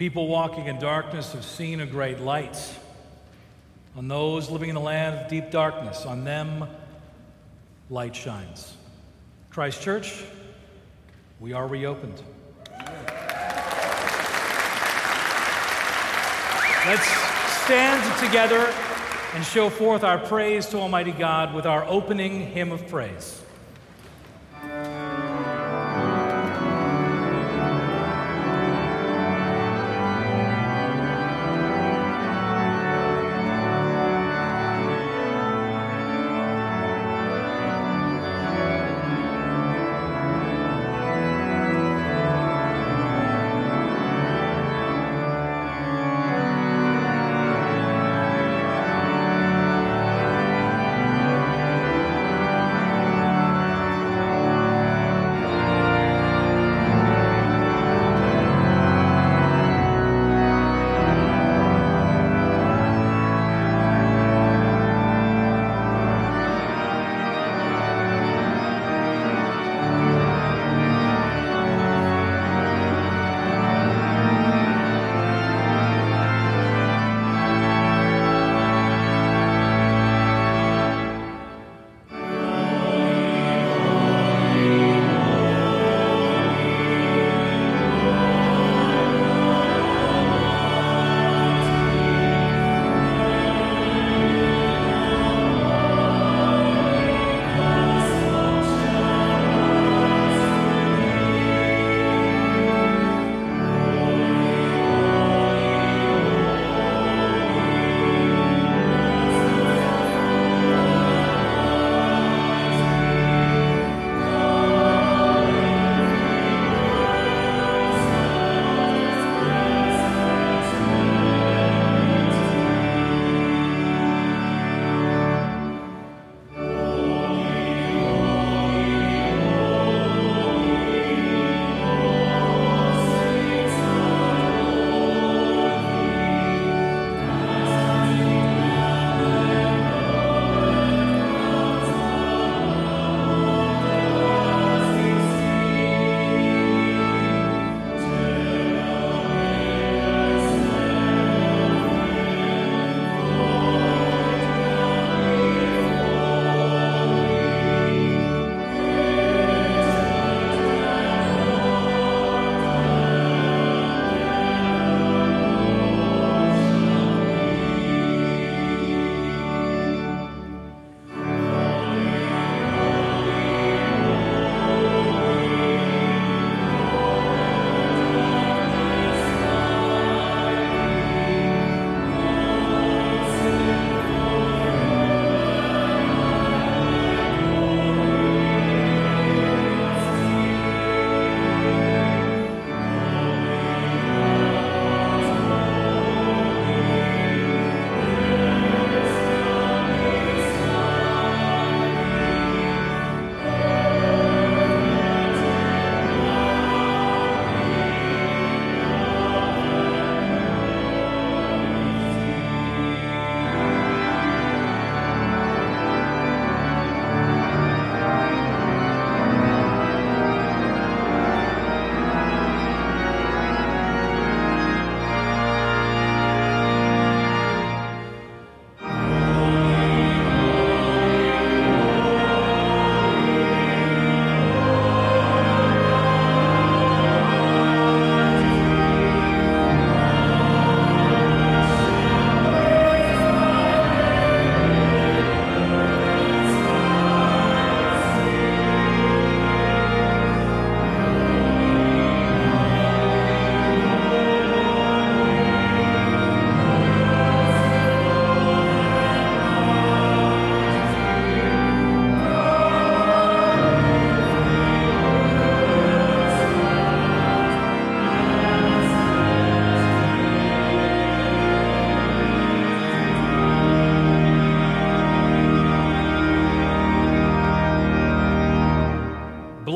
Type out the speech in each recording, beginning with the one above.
people walking in darkness have seen a great light. On those living in the land of deep darkness, on them light shines. Christ Church, we are reopened. Let's stand together and show forth our praise to Almighty God with our opening hymn of praise.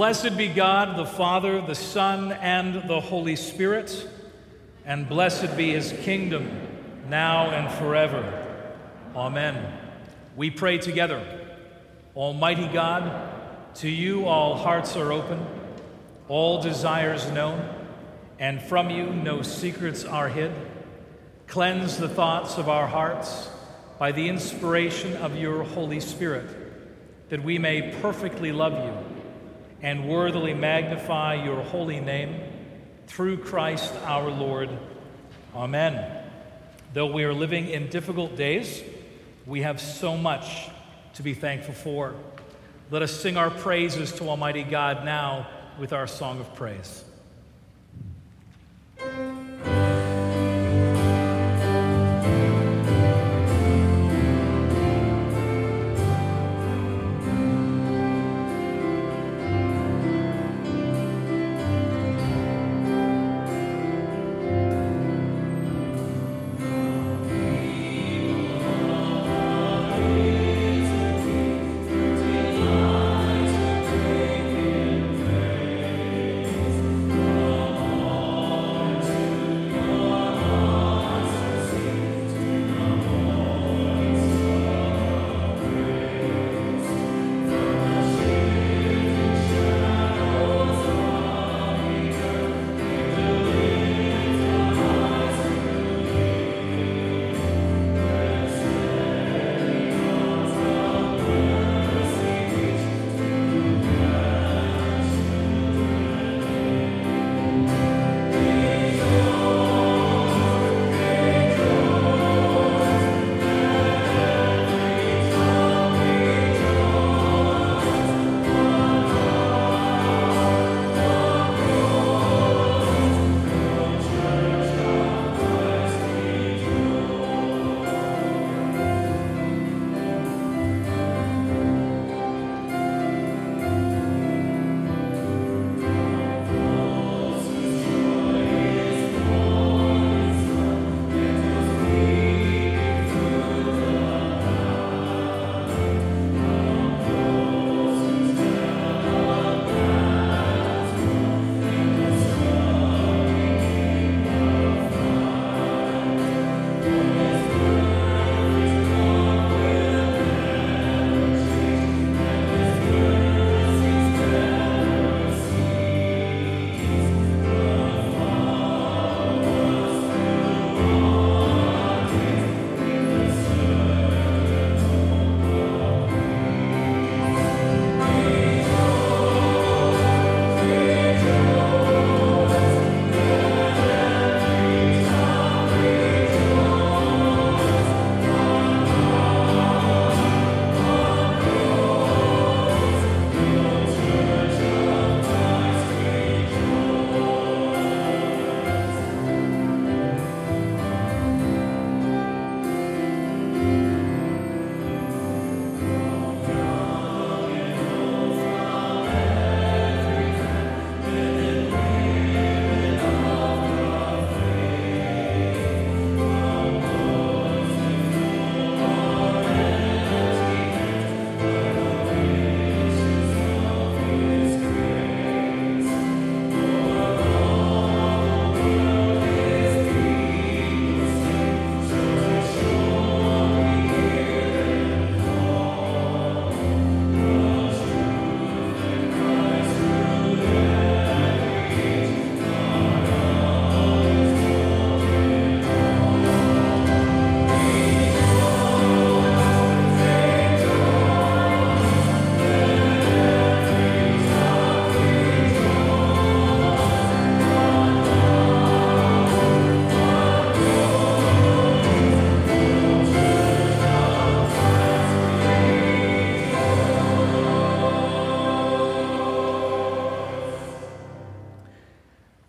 Blessed be God, the Father, the Son, and the Holy Spirit, and blessed be his kingdom, now and forever. Amen. We pray together. Almighty God, to you all hearts are open, all desires known. and from you no secrets are hid. Cleanse the thoughts of our hearts by the inspiration of your Holy Spirit, that we may perfectly love you and worthily magnify your holy name through Christ our Lord. Amen. Though we are living in difficult days, we have so much to be thankful for. Let us sing our praises to Almighty God now with our song of praise.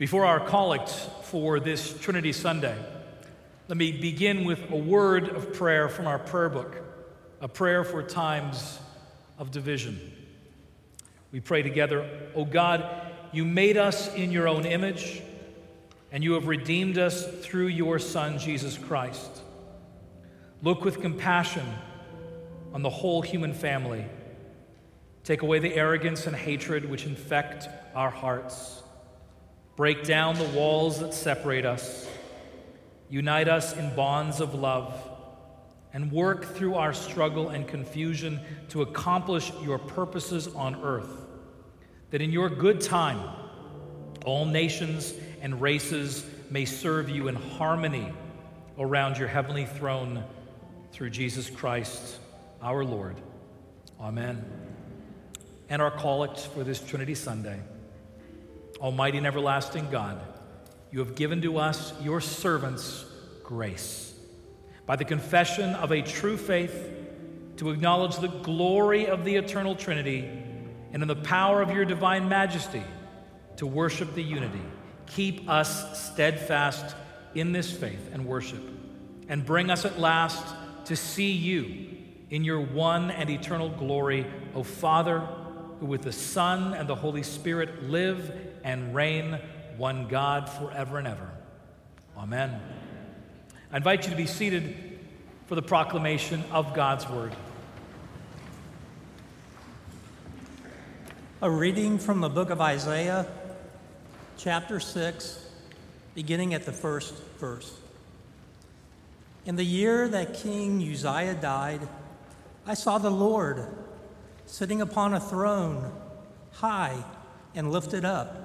Before our collect for this Trinity Sunday, let me begin with a word of prayer from our prayer book, a prayer for times of division. We pray together, O oh God, you made us in your own image, and you have redeemed us through your Son, Jesus Christ. Look with compassion on the whole human family. Take away the arrogance and hatred which infect our hearts. Break down the walls that separate us. Unite us in bonds of love and work through our struggle and confusion to accomplish your purposes on earth. That in your good time, all nations and races may serve you in harmony around your heavenly throne through Jesus Christ our Lord. Amen. And our collect for this Trinity Sunday. Almighty and everlasting God, you have given to us, your servants, grace. By the confession of a true faith, to acknowledge the glory of the eternal Trinity, and in the power of your divine majesty, to worship the unity. Keep us steadfast in this faith and worship, and bring us at last to see you in your one and eternal glory, O Father, who with the Son and the Holy Spirit live and reign, one God forever and ever. Amen. I invite you to be seated for the proclamation of God's word. A reading from the book of Isaiah, chapter 6, beginning at the first verse. In the year that King Uzziah died, I saw the Lord sitting upon a throne, high and lifted up,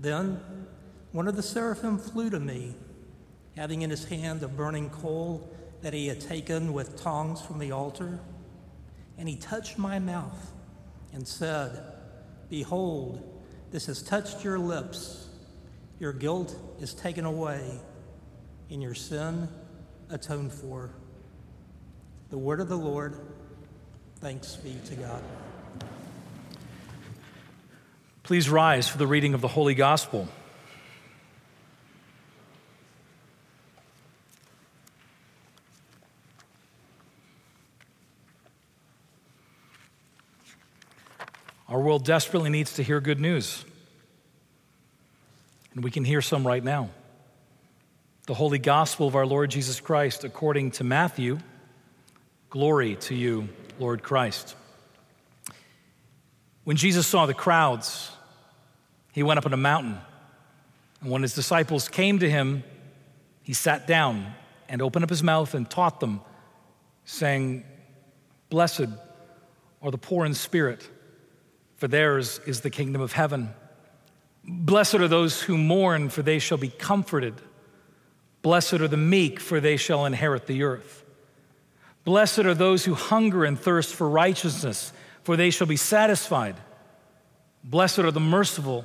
Then one of the seraphim flew to me, having in his hand a burning coal that he had taken with tongs from the altar, and he touched my mouth and said, Behold, this has touched your lips. Your guilt is taken away, and your sin atoned for. The word of the Lord. Thanks be to God. Please rise for the reading of the Holy Gospel. Our world desperately needs to hear good news. And we can hear some right now. The Holy Gospel of our Lord Jesus Christ, according to Matthew. Glory to you, Lord Christ. When Jesus saw the crowds, he went up on a mountain. And when his disciples came to him, he sat down and opened up his mouth and taught them, saying, Blessed are the poor in spirit for theirs is the kingdom of heaven. Blessed are those who mourn, for they shall be comforted. Blessed are the meek, for they shall inherit the earth. Blessed are those who hunger and thirst for righteousness, for they shall be satisfied. Blessed are the merciful,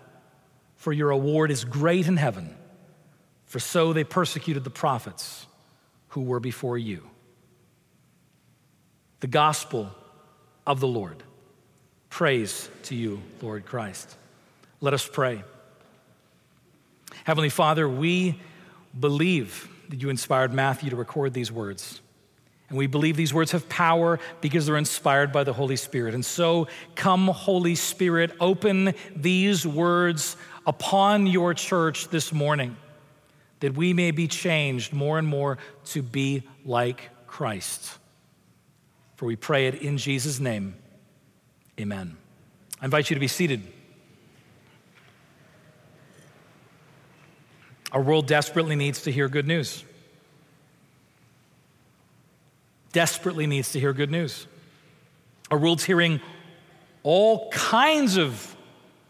for your reward is great in heaven, for so they persecuted the prophets who were before you. The gospel of the Lord. Praise to you, Lord Christ. Let us pray. Heavenly Father, we believe that you inspired Matthew to record these words. And we believe these words have power because they're inspired by the Holy Spirit. And so, come, Holy Spirit, open these words upon your church this morning that we may be changed more and more to be like Christ. For we pray it in Jesus' name. Amen. I invite you to be seated. Our world desperately needs to hear good news. Desperately needs to hear good news. Our world's hearing all kinds of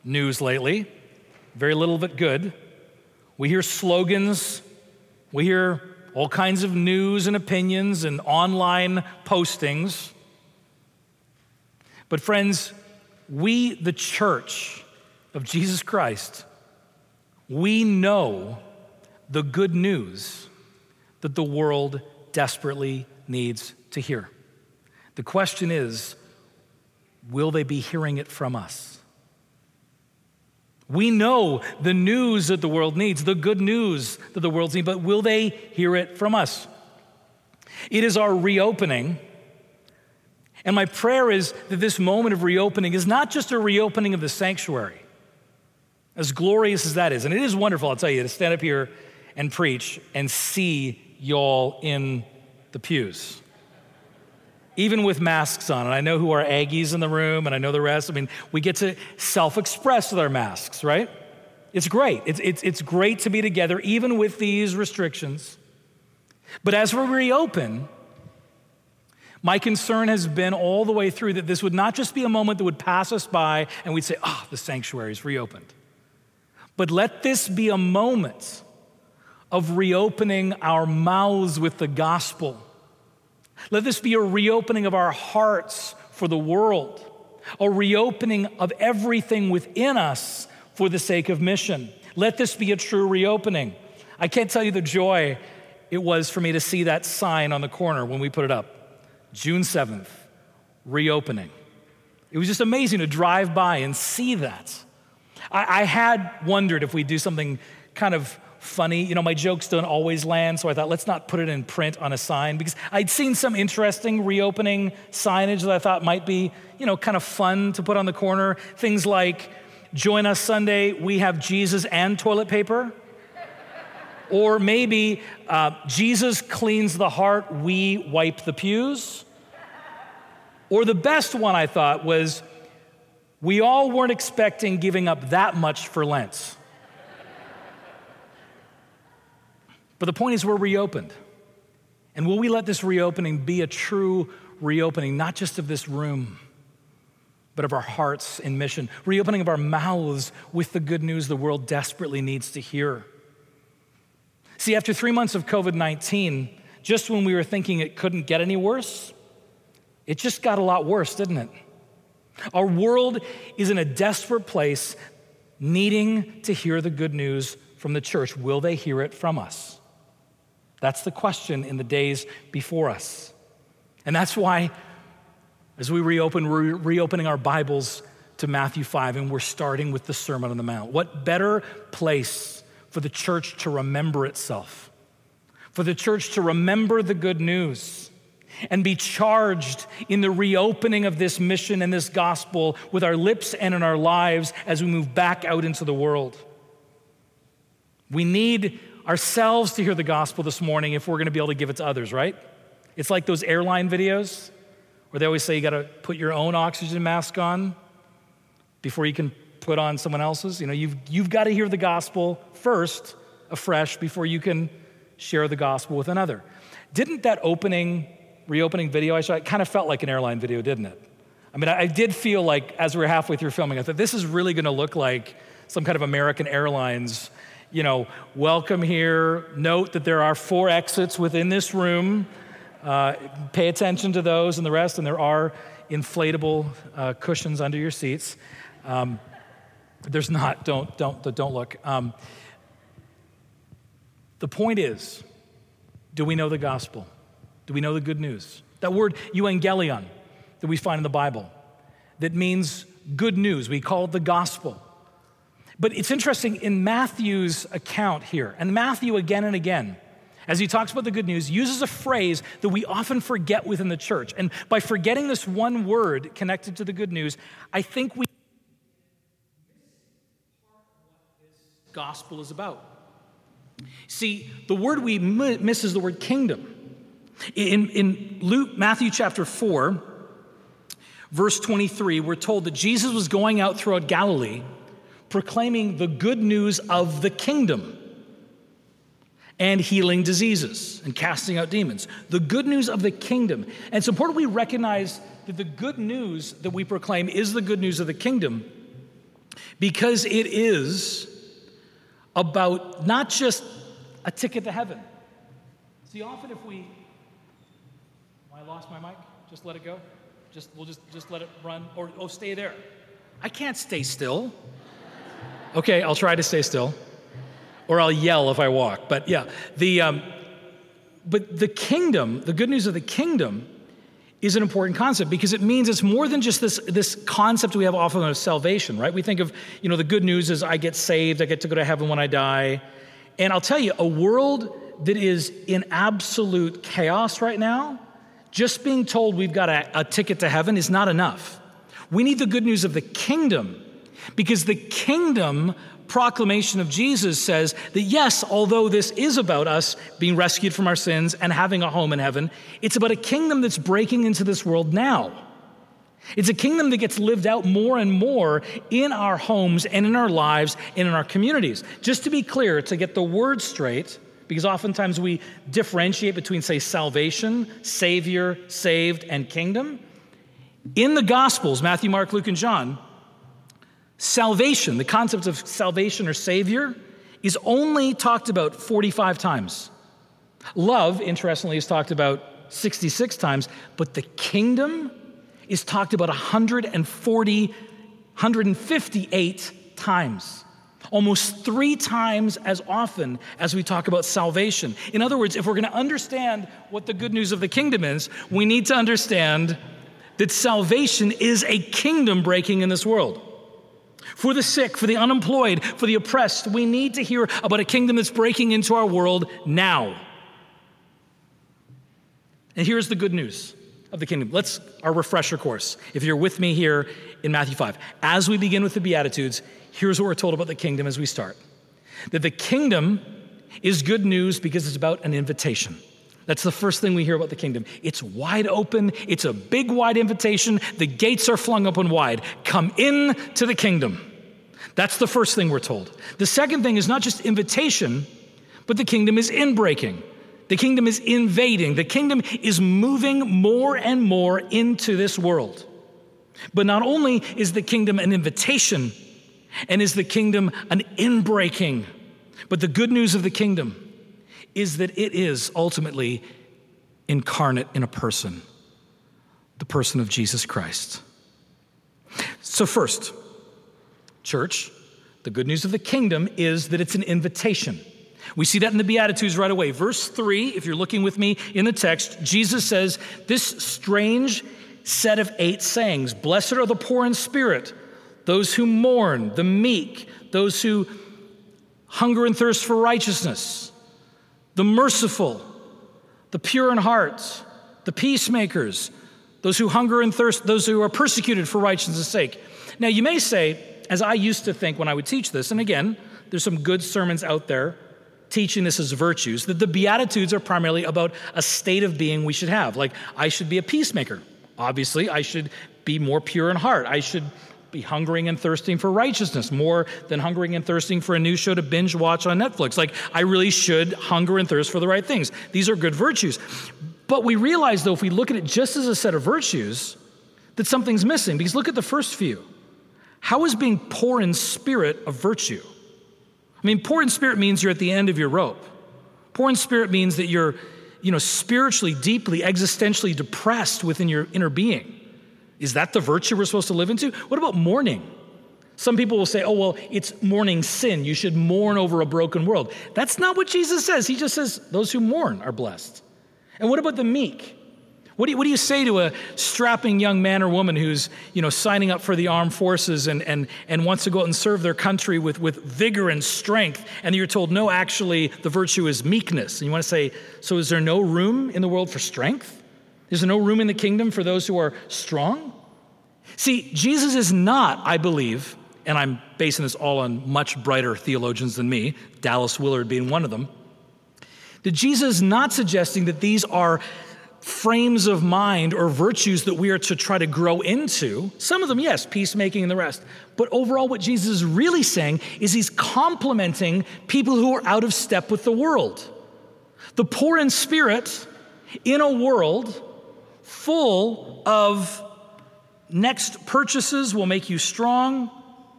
news lately, very little of it good. We hear slogans, we hear all kinds of news and opinions and online postings. But, friends, we, the church of Jesus Christ, we know the good news that the world desperately needs to hear. The question is will they be hearing it from us? We know the news that the world needs, the good news that the world needs, but will they hear it from us? It is our reopening. And my prayer is that this moment of reopening is not just a reopening of the sanctuary, as glorious as that is. And it is wonderful, I'll tell you, to stand up here and preach and see y'all in the pews even with masks on. And I know who are Aggies in the room, and I know the rest. I mean, we get to self express with our masks, right? It's great. It's, it's, it's great to be together, even with these restrictions. But as we reopen, my concern has been all the way through that this would not just be a moment that would pass us by and we'd say, oh, the sanctuary is reopened. But let this be a moment of reopening our mouths with the gospel let this be a reopening of our hearts for the world, a reopening of everything within us for the sake of mission. Let this be a true reopening. I can't tell you the joy it was for me to see that sign on the corner when we put it up June 7th, reopening. It was just amazing to drive by and see that. I, I had wondered if we'd do something kind of funny. You know, my jokes don't always land, so I thought, let's not put it in print on a sign because I'd seen some interesting reopening signage that I thought might be, you know, kind of fun to put on the corner. Things like, join us Sunday, we have Jesus and toilet paper. or maybe, uh, Jesus cleans the heart, we wipe the pews. Or the best one I thought was, we all weren't expecting giving up that much for Lent. But the point is, we're reopened. And will we let this reopening be a true reopening, not just of this room, but of our hearts in mission? Reopening of our mouths with the good news the world desperately needs to hear. See, after three months of COVID 19, just when we were thinking it couldn't get any worse, it just got a lot worse, didn't it? Our world is in a desperate place, needing to hear the good news from the church. Will they hear it from us? That's the question in the days before us. And that's why, as we reopen, we're reopening our Bibles to Matthew 5, and we're starting with the Sermon on the Mount. What better place for the church to remember itself, for the church to remember the good news and be charged in the reopening of this mission and this gospel with our lips and in our lives as we move back out into the world. We need ourselves to hear the gospel this morning if we're going to be able to give it to others, right? It's like those airline videos where they always say you got to put your own oxygen mask on before you can put on someone else's. You know, you've, you've got to hear the gospel first, afresh, before you can share the gospel with another. Didn't that opening, reopening video I shot, it kind of felt like an airline video, didn't it? I mean, I, I did feel like as we were halfway through filming, I thought this is really going to look like some kind of American Airlines you know, welcome here. Note that there are four exits within this room. Uh, pay attention to those and the rest, and there are inflatable uh, cushions under your seats. Um, there's not. Don't don't don't look. Um, the point is, do we know the gospel? Do we know the good news? That word euangelion that we find in the Bible, that means good news. We call it the gospel. But it's interesting in Matthew's account here, and Matthew again and again, as he talks about the good news, uses a phrase that we often forget within the church. And by forgetting this one word connected to the good news, I think we gospel is about. See, the word we miss is the word kingdom. In, in Luke, Matthew chapter 4, verse 23, we're told that Jesus was going out throughout Galilee proclaiming the good news of the kingdom. and healing diseases and casting out demons. The good news of the kingdom. And it's important we recognize that the good news that we proclaim is the good news of the kingdom because it is about not just a ticket to heaven. See, often if we. I lost my mic? Just let it go? Just we'll just just let it run or oh stay there. I can't stay still. Okay, I'll try to stay still or I'll yell if I walk. But yeah, the, um, but the kingdom, the good news of the kingdom, is an important concept because it means it's more than just this, this concept we have often of salvation, right? We think of, you know, the good news is I get saved, I get to go to heaven when I die. And I'll tell you, a world that is in absolute chaos right now, just being told we've got a, a ticket to heaven is not enough. We need the good news of the kingdom because the kingdom proclamation of Jesus says that yes, although this is about us being rescued from our sins and having a home in heaven, it's about a kingdom that's breaking into this world now. It's a kingdom that gets lived out more and more in our homes and in our lives and in our communities. Just to be clear, to get the word straight, because oftentimes we differentiate between, say, salvation, Savior, saved, and kingdom. In the Gospels, Matthew, Mark, Luke, and John, Salvation, the concept of salvation or savior, is only talked about 45 times. Love, interestingly, is talked about 66 times, but the kingdom is talked about 140, 158 times. Almost three times as often as we talk about salvation. In other words, if we're going to understand what the good news of the kingdom is, we need to understand that salvation is a kingdom breaking in this world for the sick, for the unemployed, for the oppressed. We need to hear about a kingdom that's breaking into our world now. And here's the good news of the kingdom. Let's our refresher course. If you're with me here in Matthew 5, as we begin with the beatitudes, here's what we're told about the kingdom as we start. That the kingdom is good news because it's about an invitation. That's the first thing we hear about the kingdom. It's wide open, it's a big, wide invitation. The gates are flung open wide. Come in to the kingdom. That's the first thing we're told. The second thing is not just invitation, but the kingdom is inbreaking. The kingdom is invading. The kingdom is moving more and more into this world. But not only is the kingdom an invitation and is the kingdom an inbreaking, but the good news of the kingdom is that it is ultimately incarnate in a person, the person of Jesus Christ. So, first, church, the good news of the kingdom is that it's an invitation. We see that in the Beatitudes right away. Verse 3, if you're looking with me in the text, Jesus says this strange set of eight sayings Blessed are the poor in spirit, those who mourn, the meek, those who hunger and thirst for righteousness the merciful, the pure in heart, the peacemakers, those who hunger and thirst, those who are persecuted for righteousness' sake. Now, you may say, as I used to think when I would teach this, and again, there's some good sermons out there teaching this as virtues, that the Beatitudes are primarily about a state of being we should have. Like, I should be a peacemaker. Obviously, I should be more pure in heart. I should be hungering and thirsting for righteousness more than hungering and thirsting for a new show to binge watch on Netflix. Like, I really should hunger and thirst for the right things. These are good virtues. But we realize, though, if we look at it just as a set of virtues, that something's missing. Because look at the first few. How is being poor in spirit a virtue? I mean, poor in spirit means you're at the end of your rope. Poor in spirit means that you're, you know, spiritually, deeply, existentially depressed within your inner being. Is that the virtue we're supposed to live into? What about mourning? Some people will say, oh, well, it's mourning sin. You should mourn over a broken world. That's not what Jesus says. He just says those who mourn are blessed. And what about the meek? What do, you, what do you say to a strapping young man or woman who's you know, signing up for the armed forces and, and, and wants to go out and serve their country with, with vigor and strength, and you're told, no, actually, the virtue is meekness? And you want to say, so is there no room in the world for strength? Is there no room in the kingdom for those who are strong? See, Jesus is not, I believe, and I'm basing this all on much brighter theologians than me, Dallas Willard being one of them, that Jesus is not suggesting that these are frames of mind or virtues that we are to try to grow into. Some of them, yes, peacemaking and the rest. But overall, what Jesus is really saying is he's complimenting people who are out of step with the world. The poor in spirit in a world full of next purchases will make you strong,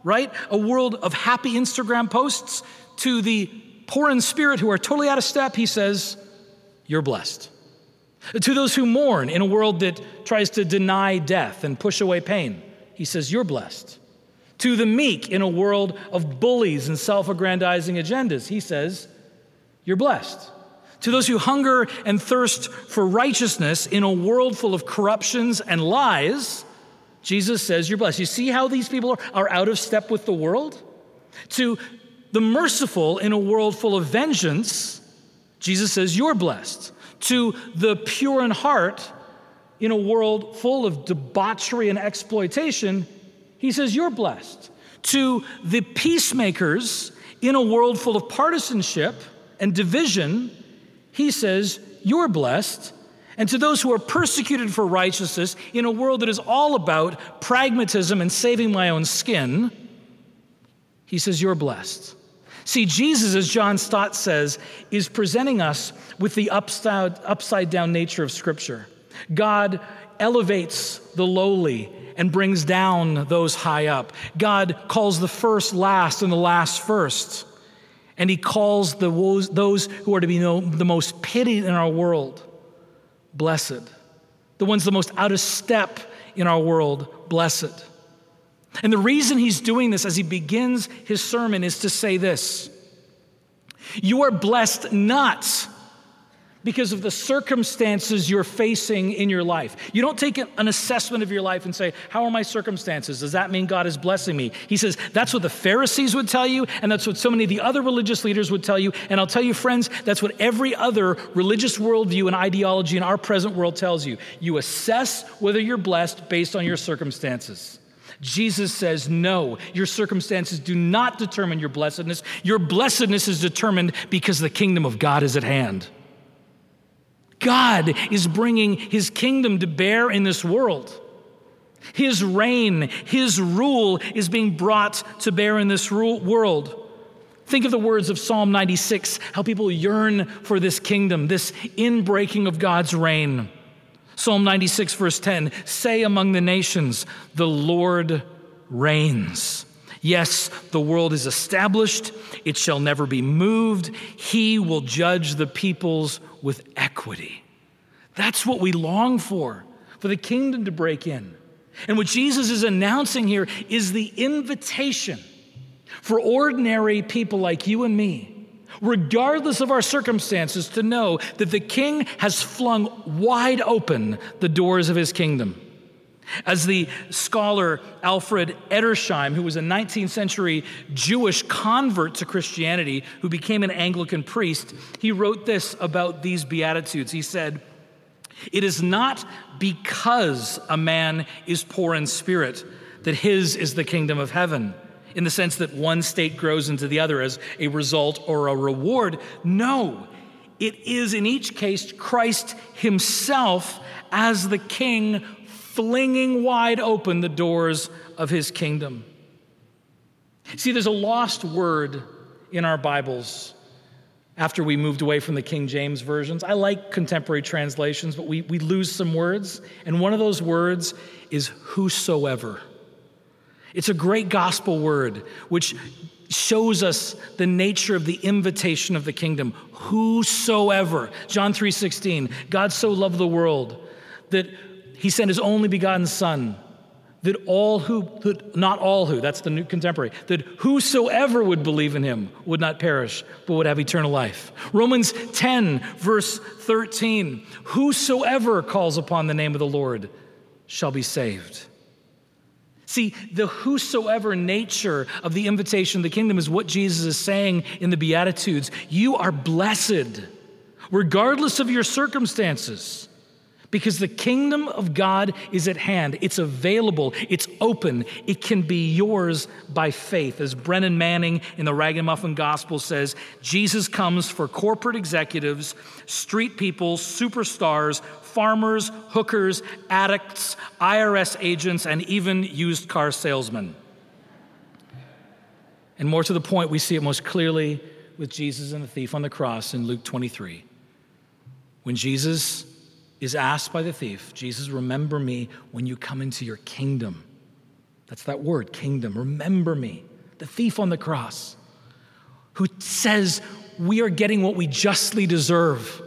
right? A world of happy Instagram posts. To the poor in spirit who are totally out of step, he says, You're blessed. To those who mourn in a world that tries to deny death and push away pain, he says, You're blessed. To the meek in a world of bullies and self aggrandizing agendas, he says, You're blessed. To those who hunger and thirst for righteousness in a world full of corruptions and lies, Jesus says, You're blessed. You see how these people are, out of step with the world? To the merciful in a world full of vengeance, Jesus says, You're blessed. To the pure in heart in a world full of debauchery and exploitation, he says, You're blessed. To the peacemakers in a world full of partisanship and division, he says, You're blessed. And to those who are persecuted for righteousness in a world that is all about pragmatism and saving my own skin, he says, You're blessed. See, Jesus, as John Stott says, is presenting us with the upside, upside down nature of Scripture. God elevates the lowly and brings down those high up. God calls the first last and the last first. And he calls the, those who are to be the most pitied in our world blessed. The ones the most out of step in our world, blessed. And the reason he's doing this as he begins his sermon is to say this You are blessed not because of the circumstances you're facing in your life. You don't take an assessment of your life and say, How are my circumstances? Does that mean God is blessing me? He says, That's what the Pharisees would tell you, and that's what so many of the other religious leaders would tell you. And I'll tell you, friends, that's what every other religious worldview and ideology in our present world tells you. You assess whether you're blessed based on your circumstances. Jesus says, No, your circumstances do not determine your blessedness. Your blessedness is determined because the kingdom of God is at hand. God is bringing his kingdom to bear in this world. His reign, his rule is being brought to bear in this world. Think of the words of Psalm 96, how people yearn for this kingdom, this inbreaking of God's reign. Psalm 96, verse 10 Say among the nations, the Lord reigns. Yes, the world is established, it shall never be moved. He will judge the peoples with equity. That's what we long for, for the kingdom to break in. And what Jesus is announcing here is the invitation for ordinary people like you and me, regardless of our circumstances, to know that the king has flung wide open the doors of his kingdom. As the scholar Alfred Edersheim, who was a 19th century Jewish convert to Christianity, who became an Anglican priest, he wrote this about these Beatitudes. He said, It is not because a man is poor in spirit that his is the kingdom of heaven, in the sense that one state grows into the other as a result or a reward. No, it is in each case Christ himself as the king flinging wide open the doors of his kingdom. See, there's a lost word in our Bibles after we moved away from the King James versions. I like contemporary translations, but we, we lose some words. And one of those words is whosoever. It's a great gospel word which shows us the nature of the invitation of the kingdom. Whosoever. John 3:16. God so loved the world that he sent his only begotten Son, that all who, that not all who, that's the new contemporary, that whosoever would believe in him would not perish, but would have eternal life. Romans 10, verse 13 Whosoever calls upon the name of the Lord shall be saved. See, the whosoever nature of the invitation of the kingdom is what Jesus is saying in the Beatitudes. You are blessed, regardless of your circumstances because the kingdom of God is at hand. It's available, it's open, it can be yours by faith. As Brennan Manning in the Ragamuffin Gospel says, Jesus comes for corporate executives, street people, superstars, farmers, hookers, addicts, IRS agents, and even used car salesmen. And more to the point, we see it most clearly with Jesus and the thief on the cross in Luke 23. When Jesus is asked by the thief, Jesus, remember me when you come into your kingdom. That's that word, kingdom. Remember me. The thief on the cross who says, We are getting what we justly deserve.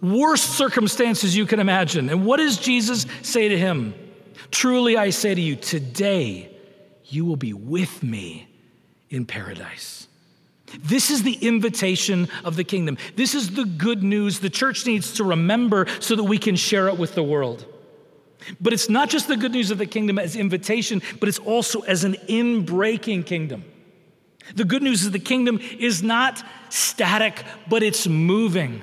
Worst circumstances you can imagine. And what does Jesus say to him? Truly I say to you, today you will be with me in paradise. This is the invitation of the kingdom. This is the good news the church needs to remember so that we can share it with the world. But it's not just the good news of the kingdom as invitation, but it's also as an in-breaking kingdom. The good news of the kingdom is not static, but it's moving.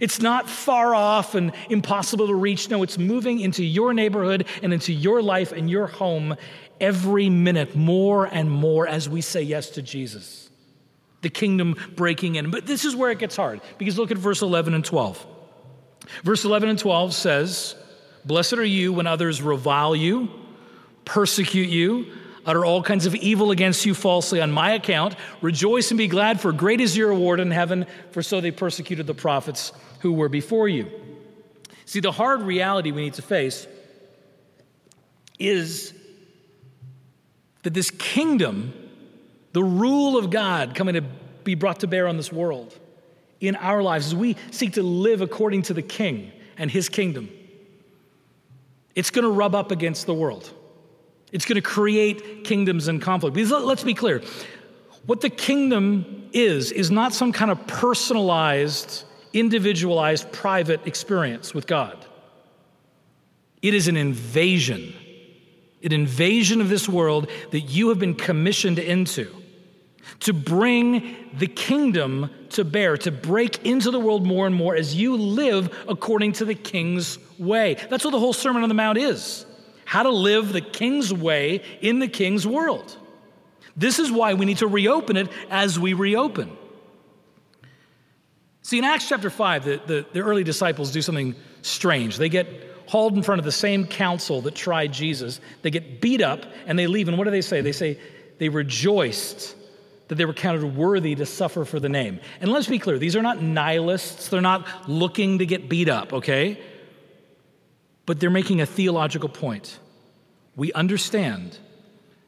It's not far off and impossible to reach. No, it's moving into your neighborhood and into your life and your home every minute, more and more as we say yes to Jesus. The kingdom breaking in. But this is where it gets hard because look at verse 11 and 12. Verse 11 and 12 says, Blessed are you when others revile you, persecute you, utter all kinds of evil against you falsely on my account. Rejoice and be glad, for great is your reward in heaven, for so they persecuted the prophets who were before you. See, the hard reality we need to face is that this kingdom, the rule of God coming to be brought to bear on this world, in our lives, as we seek to live according to the king and his kingdom, it's going to rub up against the world. It's going to create kingdoms and conflict. Because let's be clear what the kingdom is, is not some kind of personalized, individualized, private experience with God. It is an invasion, an invasion of this world that you have been commissioned into to bring the kingdom to bear, to break into the world more and more as you live according to the king's way. That's what the whole Sermon on the Mount is how to live the king's way in the king's world. This is why we need to reopen it as we reopen. See, in Acts chapter 5, the, the, the, early disciples do something strange. They get hauled in front of the same council that tried Jesus. They get beat up and they leave. And what do they say? They say they rejoiced that they were counted worthy to suffer for the name. And let's be clear, these are not nihilists. They're not looking to get beat up, okay? but they're making a theological point. We understand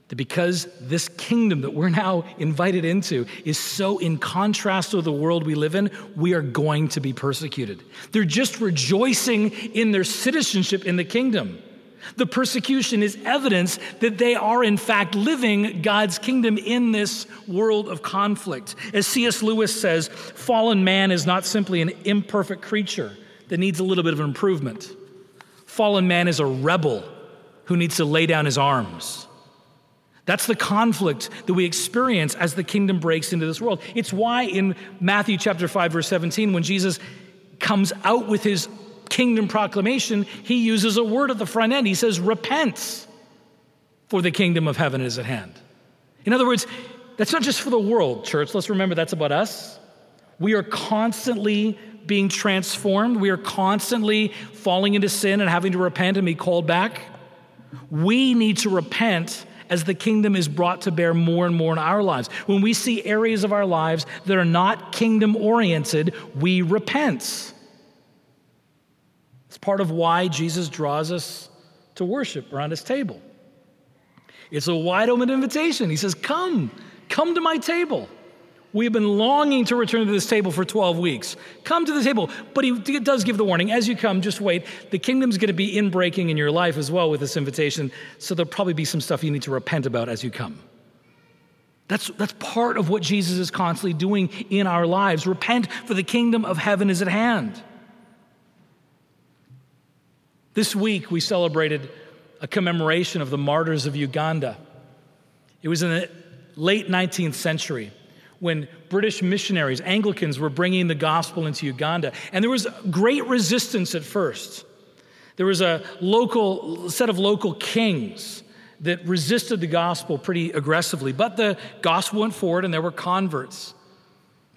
that because this kingdom that we're now invited into is so in contrast to the world we live in, we are going to be persecuted. They're just rejoicing in their citizenship in the kingdom. The persecution is evidence that they are, in fact, living God's kingdom in this world of conflict. As C.S. Lewis says, fallen man is not simply an imperfect creature that needs a little bit of improvement. Fallen man is a rebel who needs to lay down his arms. That's the conflict that we experience as the kingdom breaks into this world. It's why in Matthew chapter 5 verse 17 when Jesus comes out with his kingdom proclamation, he uses a word at the front end. He says repent for the kingdom of heaven is at hand. In other words, that's not just for the world, church. Let's remember that's about us. We are constantly being transformed. We are constantly falling into sin and having to repent and be called back. We need to repent as the kingdom is brought to bear more and more in our lives. When we see areas of our lives that are not kingdom oriented, we repent. Part of why Jesus draws us to worship around his table. It's a wide open invitation. He says, Come, come to my table. We have been longing to return to this table for 12 weeks. Come to the table. But he does give the warning as you come, just wait. The kingdom's going to be inbreaking in your life as well with this invitation. So there'll probably be some stuff you need to repent about as you come. That's, that's part of what Jesus is constantly doing in our lives. Repent, for the kingdom of heaven is at hand. This week, we celebrated a commemoration of the martyrs of Uganda. It was in the late 19th century when British missionaries, Anglicans, were bringing the gospel into Uganda. And there was great resistance at first. There was a local set of local kings that resisted the gospel pretty aggressively, but the gospel went forward and there were converts.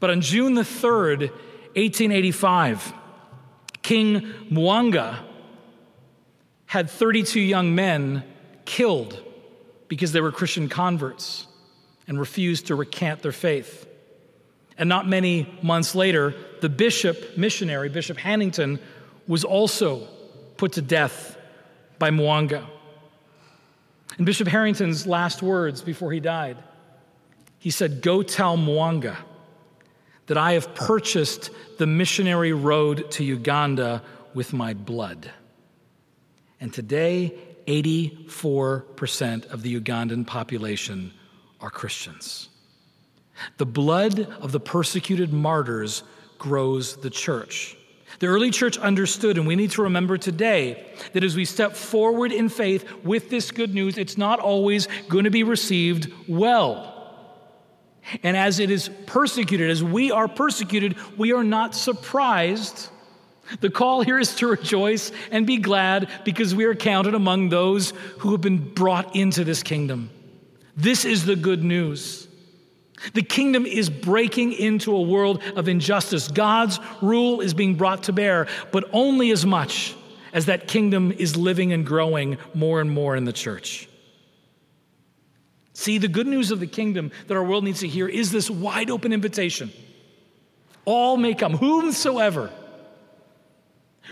But on June the 3rd, 1885, King Mwanga had 32 young men killed because they were Christian converts and refused to recant their faith. And not many months later, the bishop, missionary, Bishop Hannington, was also put to death by Mwanga. And Bishop Hannington's last words before he died, he said, Go tell Mwanga that I have purchased the missionary road to Uganda with my blood. And today, 84% of the Ugandan population are Christians. The blood of the persecuted martyrs grows the church. The early church understood, and we need to remember today, that as we step forward in faith with this good news, it's not always going to be received well. And as it is persecuted, as we are persecuted, we are not surprised. The call here is to rejoice and be glad because we are counted among those who have been brought into this kingdom. This is the good news. The kingdom is breaking into a world of injustice. God's rule is being brought to bear, but only as much as that kingdom is living and growing more and more in the church. See, the good news of the kingdom that our world needs to hear is this wide open invitation. All may come, whomsoever,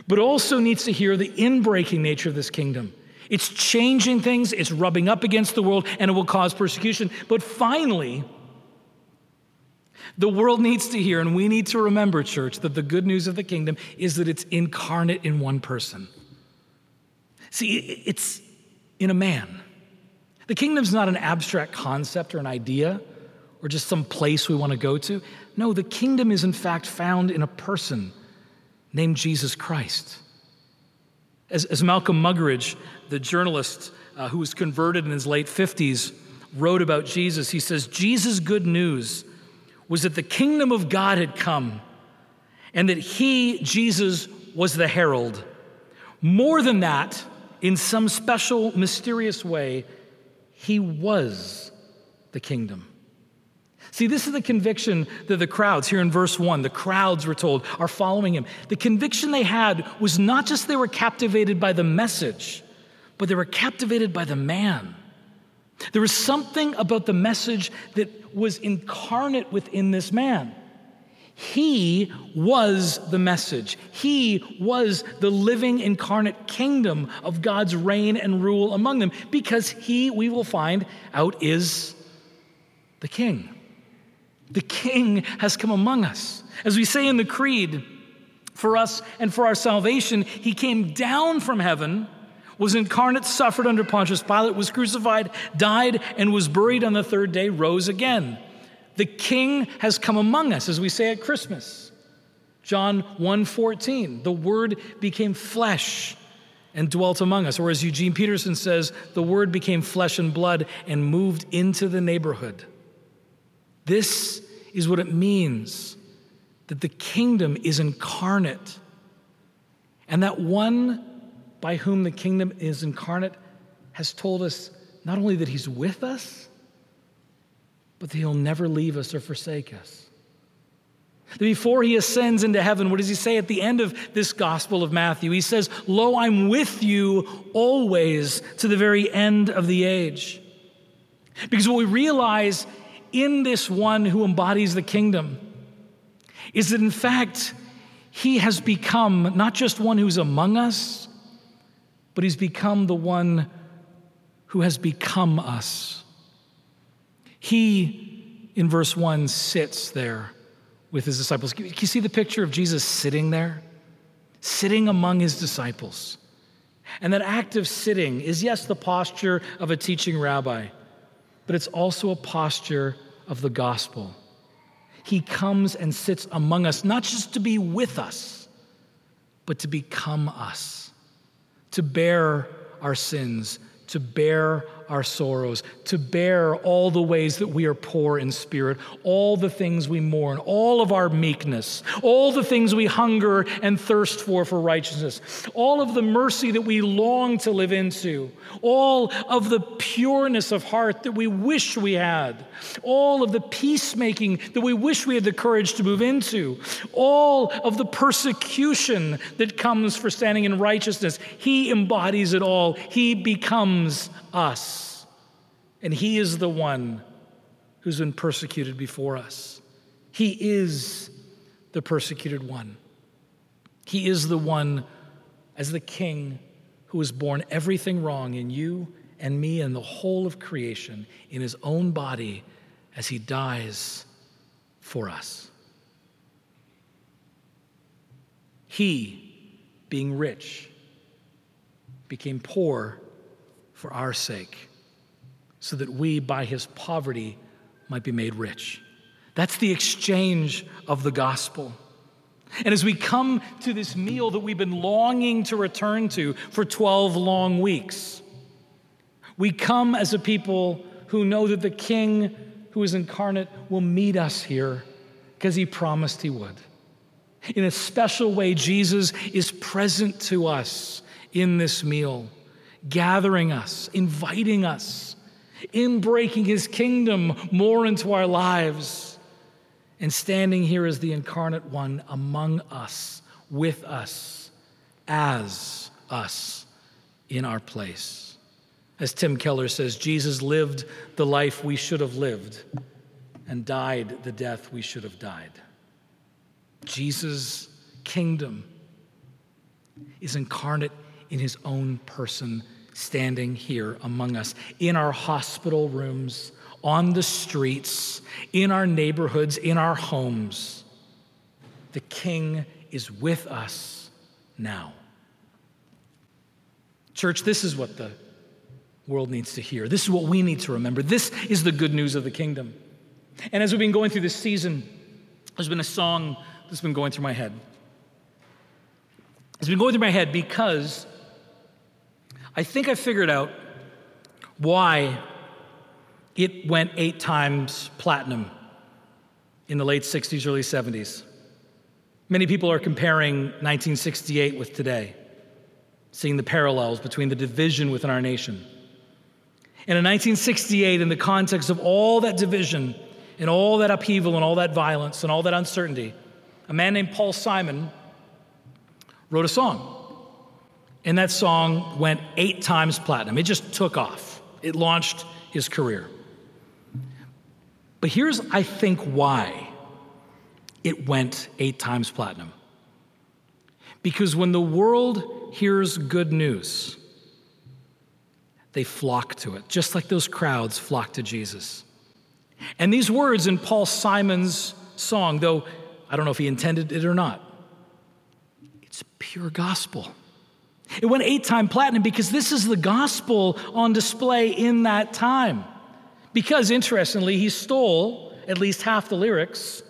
but also needs to hear the inbreaking nature of this kingdom. It's changing things, it's rubbing up against the world, and it will cause persecution. But finally, the world needs to hear, and we need to remember, church, that the good news of the kingdom is that it's incarnate in one person. See, it's in a man. The kingdom's not an abstract concept or an idea or just some place we want to go to. No, the kingdom is in fact found in a person named Jesus Christ. As, as Malcolm Muggeridge, the journalist uh, who was converted in his late 50s, wrote about Jesus, he says, Jesus' good news was that the kingdom of God had come and that he, Jesus, was the herald. More than that, in some special, mysterious way, he was the kingdom. See, this is the conviction that the crowds, here in verse 1, the crowds were told, are following him. The conviction they had was not just they were captivated by the message, but they were captivated by the man. There was something about the message that was incarnate within this man. He was the message. He was the living incarnate kingdom of God's reign and rule among them because he, we will find out, is the king. The king has come among us. As we say in the Creed, for us and for our salvation, he came down from heaven was incarnate, suffered under Pontius Pilate, was crucified, died, and was buried on the third day, rose again. The king has come among us, as we say at Christmas. John 1:14, the word became flesh and dwelt among us. Or as Eugene Peterson says, the word became flesh and blood and moved into the neighborhood. This is what it means that the kingdom is incarnate. And that one by whom the kingdom is incarnate has told us not only that he's with us, but that he'll never leave us or forsake us. Before he ascends into heaven, what does he say at the end of this Gospel of Matthew? He says, Lo, I'm with you always to the very end of the age. Because what we realize in this one who embodies the kingdom is that in fact, he has become not just one who's among us, but he's become the one who has become us. He, in verse 1, sits there with his disciples. Can you see the picture of Jesus sitting there? Sitting among his disciples. And that act of sitting is, yes, the posture of a teaching rabbi, but it's also a posture of the gospel. He comes and sits among us, not just to be with us, but to become us to bear our sins, to bear our sorrows, to bear all the ways that we are poor in spirit, all the things we mourn, all of our meekness, all the things we hunger and thirst for for righteousness, all of the mercy that we long to live into, all of the pureness of heart that we wish we had, all of the peacemaking that we wish we had the courage to move into, all of the persecution that comes for standing in righteousness. He embodies it all. He becomes us. And He is the one who's been persecuted before us. He is the persecuted one. He is the one, as the king, who has borne everything wrong in you and me and the whole of creation in his own body as he dies for us. He, being rich, became poor for our sake, so that we, by his poverty, might be made rich. That's the exchange of the gospel. And as we come to this meal that we've been longing to return to for 12 long weeks, we come as a people who know that the King who is incarnate will meet us here because he promised he would. In a special way, Jesus is present to us in this meal, gathering us, inviting us, in breaking his kingdom more into our lives, and standing here as the incarnate one among us, with us, as us, in our place. As Tim Keller says, Jesus lived the life we should have lived and died the death we should have died. Jesus' kingdom is incarnate in his own person, standing here among us, in our hospital rooms, on the streets, in our neighborhoods, in our homes. The King is with us now. Church, this is what the world needs to hear. This is what we need to remember. This is the good news of the kingdom. And as we've been going through this season, there's been a song that's been going through my head. It's been going through my head because I think I figured out why it went eight times platinum in the late 60s, early 70s. Many people are comparing 1968 with today, seeing the parallels between the division within our nation. And in 1968, in the context of all that division and all that upheaval and all that violence and all that uncertainty, a man named Paul Simon wrote a song. And that song went eight times platinum. It just took off, it launched his career. But here's, I think, why it went eight times platinum. Because when the world hears good news, they flock to it, just like those crowds flock to Jesus. And these words in Paul Simon's song, though I don't know if he intended it or not, it's pure gospel. It went eight time platinum because this is the gospel on display in that time. Because, interestingly, he stole at least half the lyrics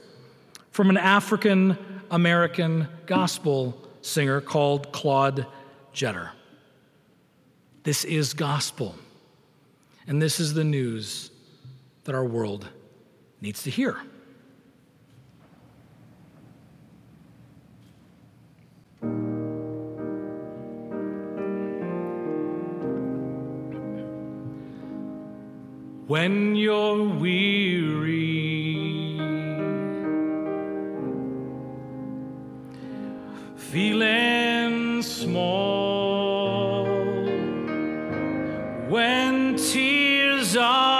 from an African American gospel singer called Claude Jeter. This is gospel. And this is the news that our world needs to hear. When you're weary, feeling small, when tears are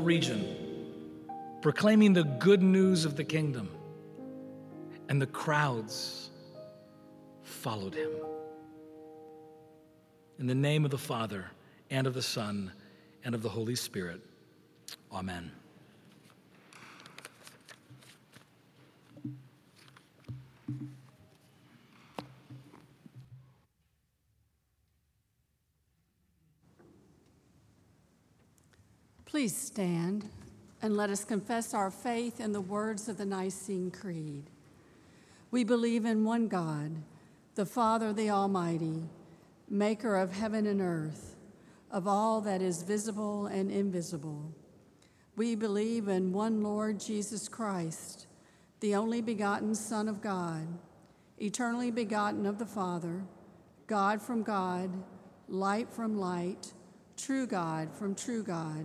whole region proclaiming the good news of the kingdom, and the crowds followed him. In the name of the Father, and of the Son, and of the Holy Spirit. Amen. Please stand and let us confess our faith in the words of the Nicene Creed. We believe in one God, the Father, the Almighty, maker of heaven and earth, of all that is visible and invisible. We believe in one Lord Jesus Christ, the only begotten Son of God, eternally begotten of the Father, God from God, light from light, true God from true God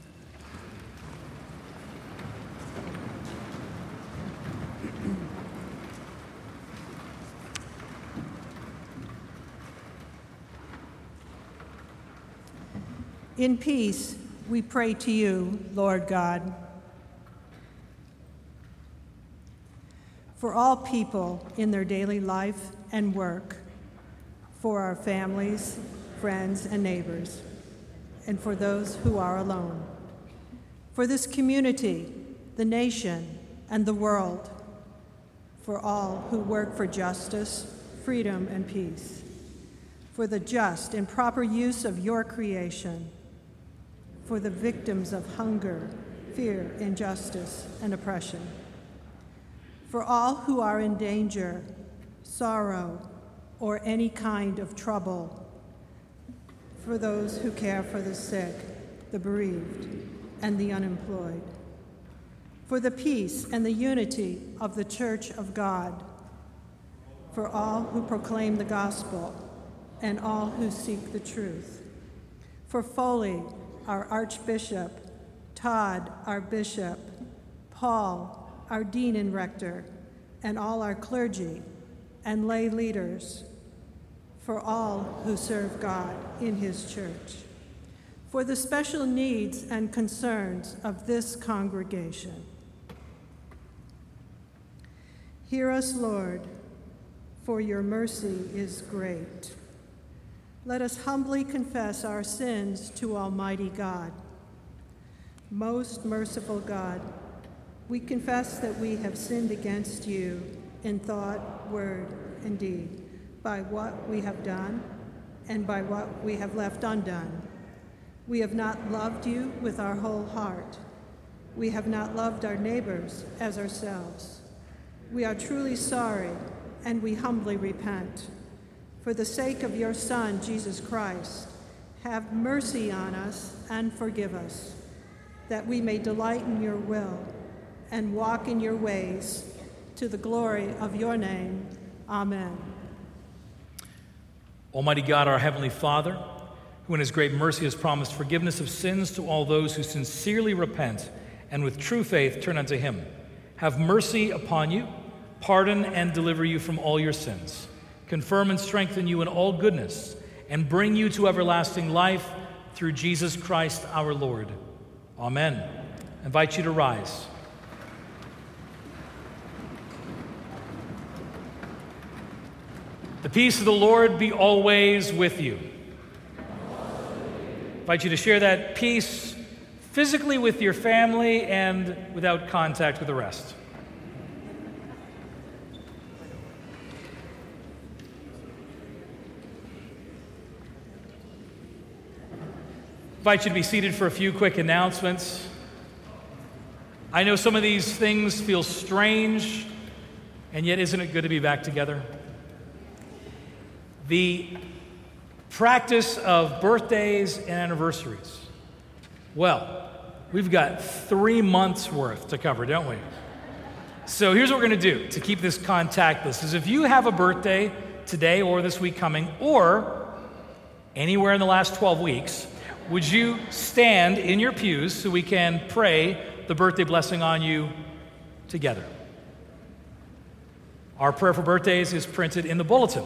In peace, we pray to you, Lord God. For all people in their daily life and work, for our families, friends, and neighbors, and for those who are alone. For this community, the nation, and the world, for all who work for justice, freedom, and peace, for the just and proper use of your creation for the victims of hunger, fear, injustice, and oppression. For all who are in danger, sorrow, or any kind of trouble. For those who care for the sick, the bereaved, and the unemployed. For the peace and the unity of the Church of God. For all who proclaim the gospel and all who seek the truth. For Foley, our Archbishop, Todd, our Bishop, Paul, our Dean and Rector, and all our clergy and lay leaders, for all who serve God in His church, for the special needs and concerns of this congregation. Hear us, Lord, for your mercy is great. Let us humbly confess our sins to Almighty God. Most merciful God, we confess that we have sinned against you in thought, word, and deed, by what we have done and by what we have left undone. We have not loved you with our whole heart. We have not loved our neighbors as ourselves. We are truly sorry and we humbly repent. For the sake of your Son, Jesus Christ, have mercy on us and forgive us, that we may delight in your will and walk in your ways to the glory of your name. Amen. Almighty God, our Heavenly Father, who in His great mercy has promised forgiveness of sins to all those who sincerely repent and with true faith turn unto Him, have mercy upon you, pardon and deliver you from all your sins confirm and strengthen you in all goodness, and bring you to everlasting life through Jesus Christ our Lord. Amen. I invite you to rise. The peace of the Lord be always with you. I invite you to share that peace physically with your family and without contact with the rest. Invite you to be seated for a few quick announcements. I know some of these things feel strange, and yet isn't it good to be back together? The practice of birthdays and anniversaries. Well, we've got three months worth to cover, don't we? So here's what we're going to do to keep this contactless is if you have a birthday today or this week coming or anywhere in the last 12 weeks, would you stand in your pews so we can pray the birthday blessing on you together? Our prayer for birthdays is printed in the bulletin.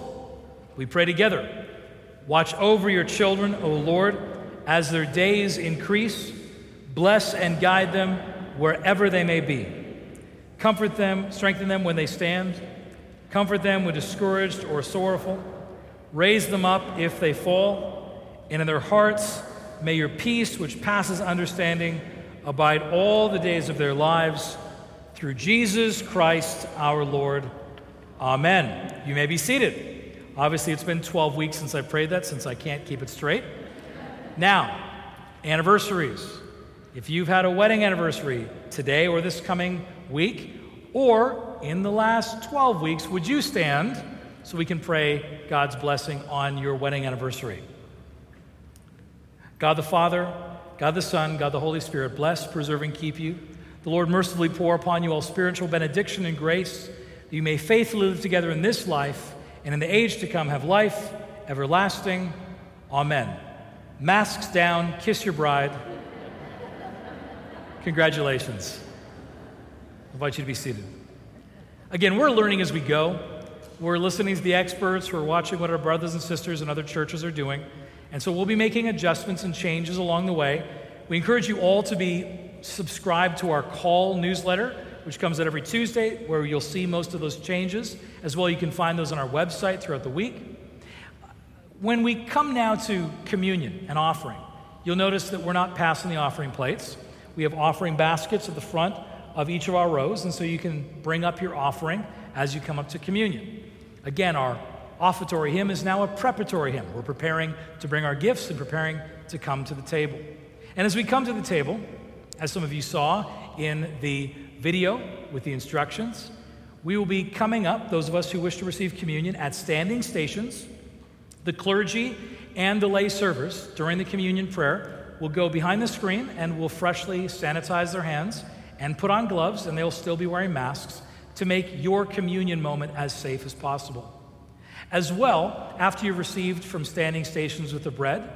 We pray together. Watch over your children, O Lord, as their days increase. Bless and guide them wherever they may be. Comfort them, strengthen them when they stand. Comfort them when discouraged or sorrowful. Raise them up if they fall. And in their hearts, may your peace, which passes understanding, abide all the days of their lives. Through Jesus Christ our Lord. Amen. You may be seated. Obviously, it's been 12 weeks since I prayed that, since I can't keep it straight. Now, anniversaries. If you've had a wedding anniversary today or this coming week, or in the last 12 weeks, would you stand so we can pray God's blessing on your wedding anniversary? God the Father, God the Son, God the Holy Spirit, bless, preserve, and keep you. The Lord mercifully pour upon you all spiritual benediction and grace, that you may faithfully live together in this life and in the age to come have life everlasting. Amen. Masks down, kiss your bride. Congratulations. I invite you to be seated. Again, we're learning as we go. We're listening to the experts, we're watching what our brothers and sisters and other churches are doing. And so we'll be making adjustments and changes along the way. We encourage you all to be subscribed to our call newsletter which comes out every Tuesday, where you'll see most of those changes. As well, you can find those on our website throughout the week. When we come now to communion and offering, you'll notice that we're not passing the offering plates. We have offering baskets at the front of each of our rows, and so you can bring up your offering as you come up to communion. Again, our offertory hymn is now a preparatory hymn. We're preparing to bring our gifts and preparing to come to the table. And as we come to the table, as some of you saw in the video with the instructions. We will be coming up, those of us who wish to receive communion, at standing stations. The clergy and the lay servers during the communion prayer will go behind the screen and will freshly sanitize their hands and put on gloves, and they'll still be wearing masks to make your communion moment as safe as possible. As well, after you've received from standing stations with the bread,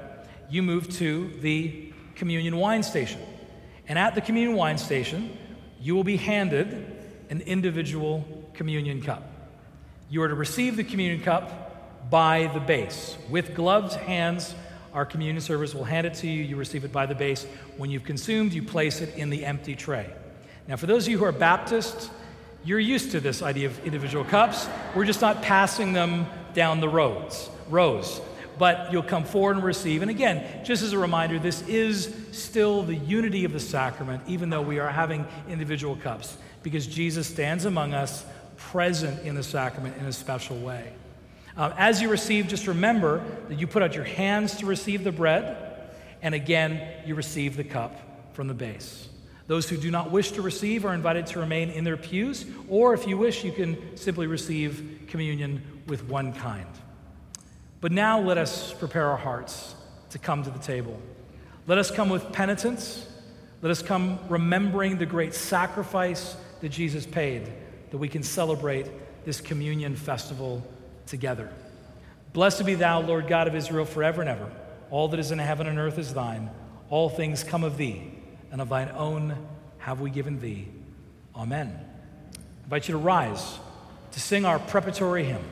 you move to the communion wine station. And at the communion wine station, you will be handed an individual communion cup. You are to receive the communion cup by the base. With gloved hands, our communion servers will hand it to you. You receive it by the base. When you've consumed, you place it in the empty tray. Now, for those of you who are Baptists, you're used to this idea of individual cups. We're just not passing them down the roads, rows but you'll come forward and receive. And again, just as a reminder, this is still the unity of the sacrament, even though we are having individual cups, because Jesus stands among us, present in the sacrament in a special way. Um, as you receive, just remember that you put out your hands to receive the bread, and again, you receive the cup from the base. Those who do not wish to receive are invited to remain in their pews, or if you wish, you can simply receive communion with one kind. But now let us prepare our hearts to come to the table. Let us come with penitence. Let us come remembering the great sacrifice that Jesus paid, that we can celebrate this communion festival together. Blessed be thou, Lord God of Israel, forever and ever. All that is in heaven and earth is thine. All things come of thee, and of thine own have we given thee. Amen. I invite you to rise to sing our preparatory hymn.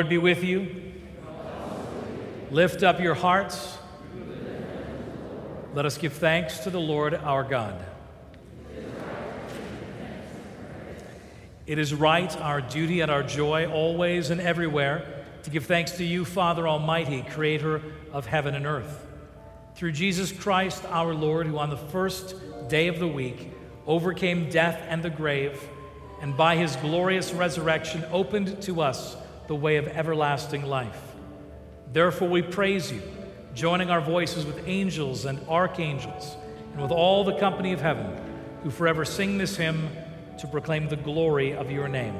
Lord be with you. Lift up your hearts. Let us give thanks to the Lord our God. It is right, our duty and our joy, always and everywhere, to give thanks to you, Father Almighty, creator of heaven and earth. Through Jesus Christ our Lord, who on the first day of the week overcame death and the grave, and by his glorious resurrection opened to us the way of everlasting life. Therefore, we praise you, joining our voices with angels and archangels, and with all the company of heaven, who forever sing this hymn to proclaim the glory of your name.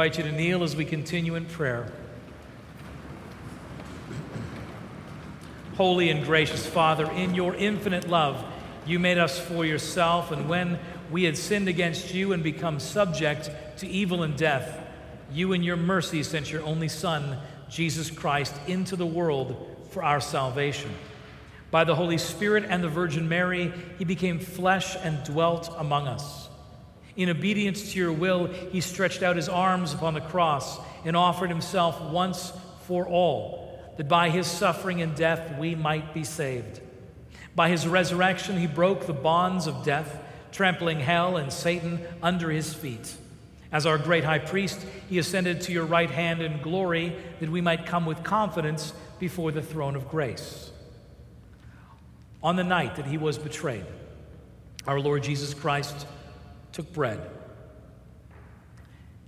Invite you to kneel as we continue in prayer. Holy and gracious Father, in your infinite love, you made us for yourself, and when we had sinned against you and become subject to evil and death, you in your mercy sent your only Son, Jesus Christ, into the world for our salvation. By the Holy Spirit and the Virgin Mary, he became flesh and dwelt among us. In obedience to your will, he stretched out his arms upon the cross and offered himself once for all, that by his suffering and death we might be saved. By his resurrection, he broke the bonds of death, trampling hell and Satan under his feet. As our great high priest, he ascended to your right hand in glory, that we might come with confidence before the throne of grace. On the night that he was betrayed, our Lord Jesus Christ took bread.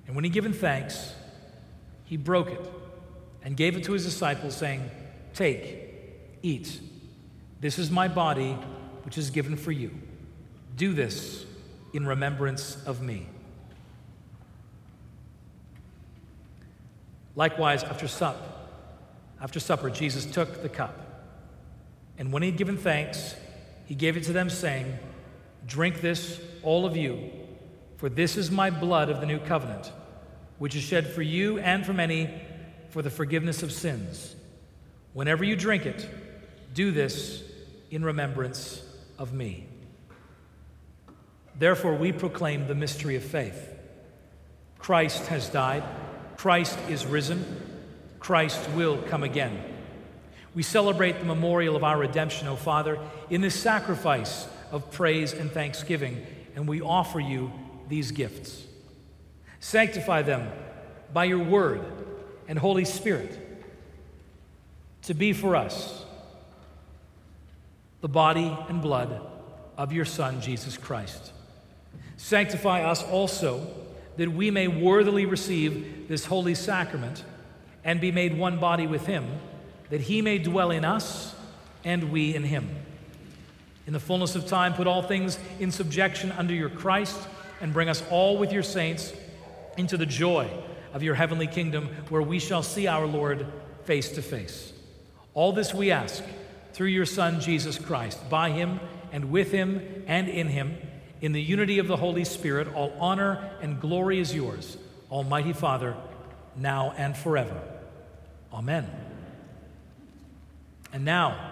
And when he given thanks, he broke it and gave it to his disciples, saying, Take, eat. This is my body, which is given for you. Do this in remembrance of me. Likewise, after supper, after supper, Jesus took the cup. And when he had given thanks, he gave it to them, saying, Drink this, all of you, for this is my blood of the new covenant, which is shed for you and for many for the forgiveness of sins. Whenever you drink it, do this in remembrance of me. Therefore, we proclaim the mystery of faith. Christ has died, Christ is risen, Christ will come again. We celebrate the memorial of our redemption, O Father, in this sacrifice of praise and thanksgiving, and we offer you these gifts. Sanctify them by your word and Holy Spirit to be for us the body and blood of your Son, Jesus Christ. Sanctify us also that we may worthily receive this holy sacrament and be made one body with him, that he may dwell in us and we in him in the fullness of time, put all things in subjection under your Christ and bring us all with your saints into the joy of your heavenly kingdom, where we shall see our Lord face to face. All this we ask through your Son, Jesus Christ, by him and with him and in him, in the unity of the Holy Spirit, all honor and glory is yours, Almighty Father, now and forever. Amen. And now,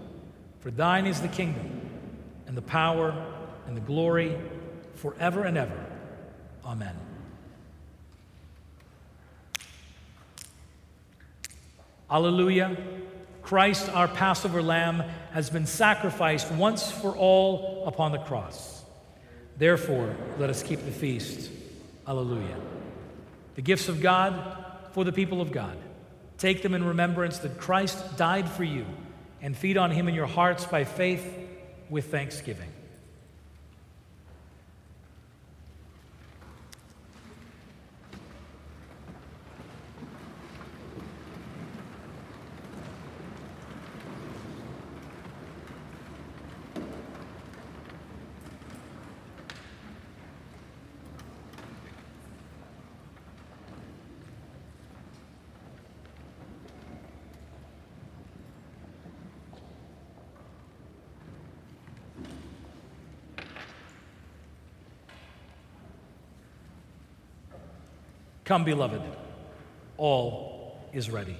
For thine is the kingdom, and the power, and the glory, forever and ever. Amen. Alleluia. Christ, our Passover lamb, has been sacrificed once for all upon the cross. Therefore, let us keep the feast. Alleluia. The gifts of God for the people of God. Take them in remembrance that Christ died for you, and feed on him in your hearts by faith with thanksgiving. Come, beloved, all is ready.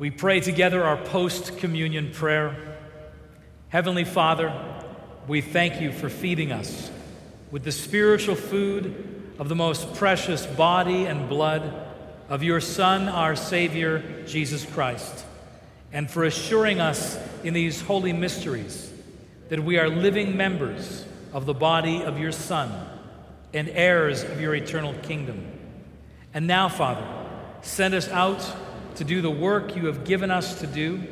We pray together our post communion prayer. Heavenly Father, we thank you for feeding us with the spiritual food of the most precious body and blood of your Son, our Savior, Jesus Christ, and for assuring us in these holy mysteries that we are living members of the body of your Son and heirs of your eternal kingdom. And now, Father, send us out to do the work you have given us to do,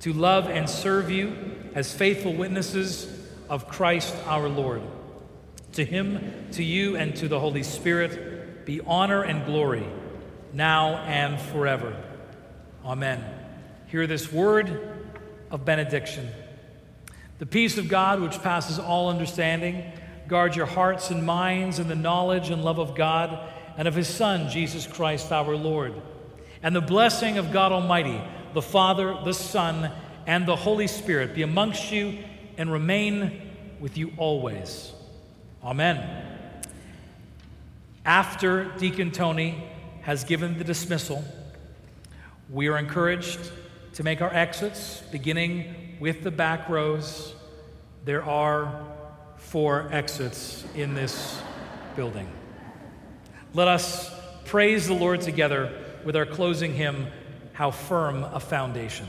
to love and serve you as faithful witnesses of Christ our Lord. To him, to you, and to the Holy Spirit be honor and glory, now and forever. Amen. Hear this word of benediction. The peace of God, which passes all understanding, guard your hearts and minds in the knowledge and love of God and of his Son, Jesus Christ our Lord. And the blessing of God Almighty, the Father, the Son, and the Holy Spirit be amongst you and remain with you always. Amen. After Deacon Tony has given the dismissal, we are encouraged to make our exits, beginning with the back rows. There are four exits in this building. Let us praise the Lord together with our closing hymn, How Firm a Foundation.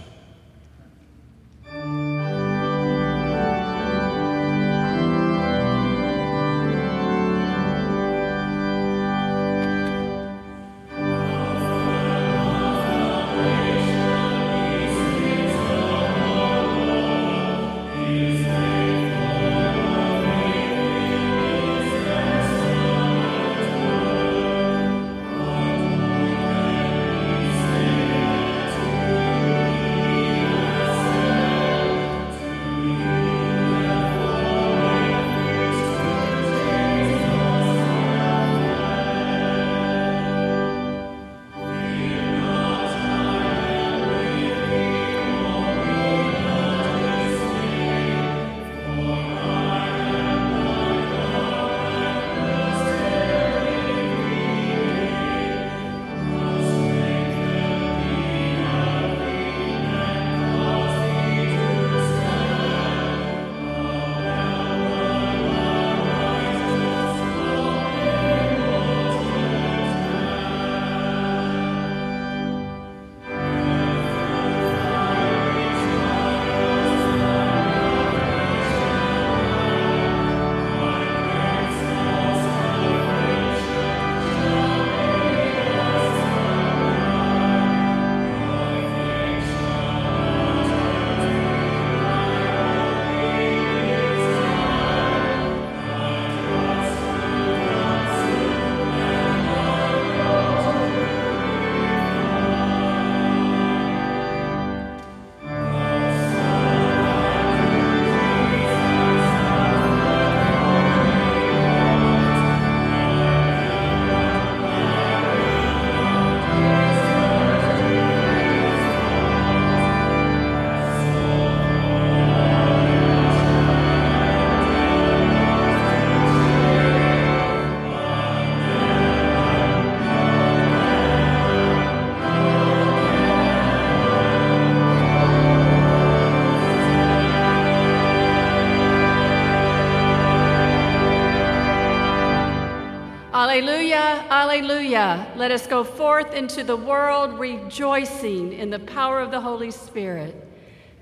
Alleluia. Alleluia. Let us go forth into the world rejoicing in the power of the Holy Spirit.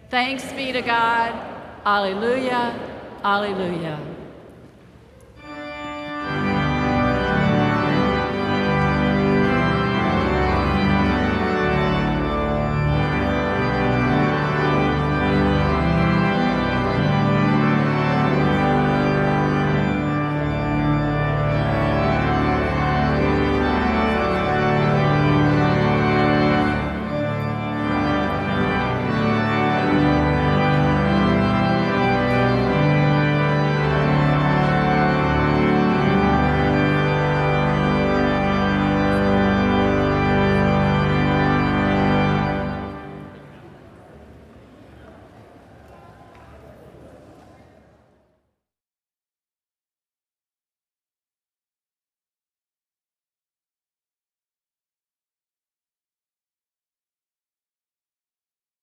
Thanks be to God. Alleluia. Alleluia.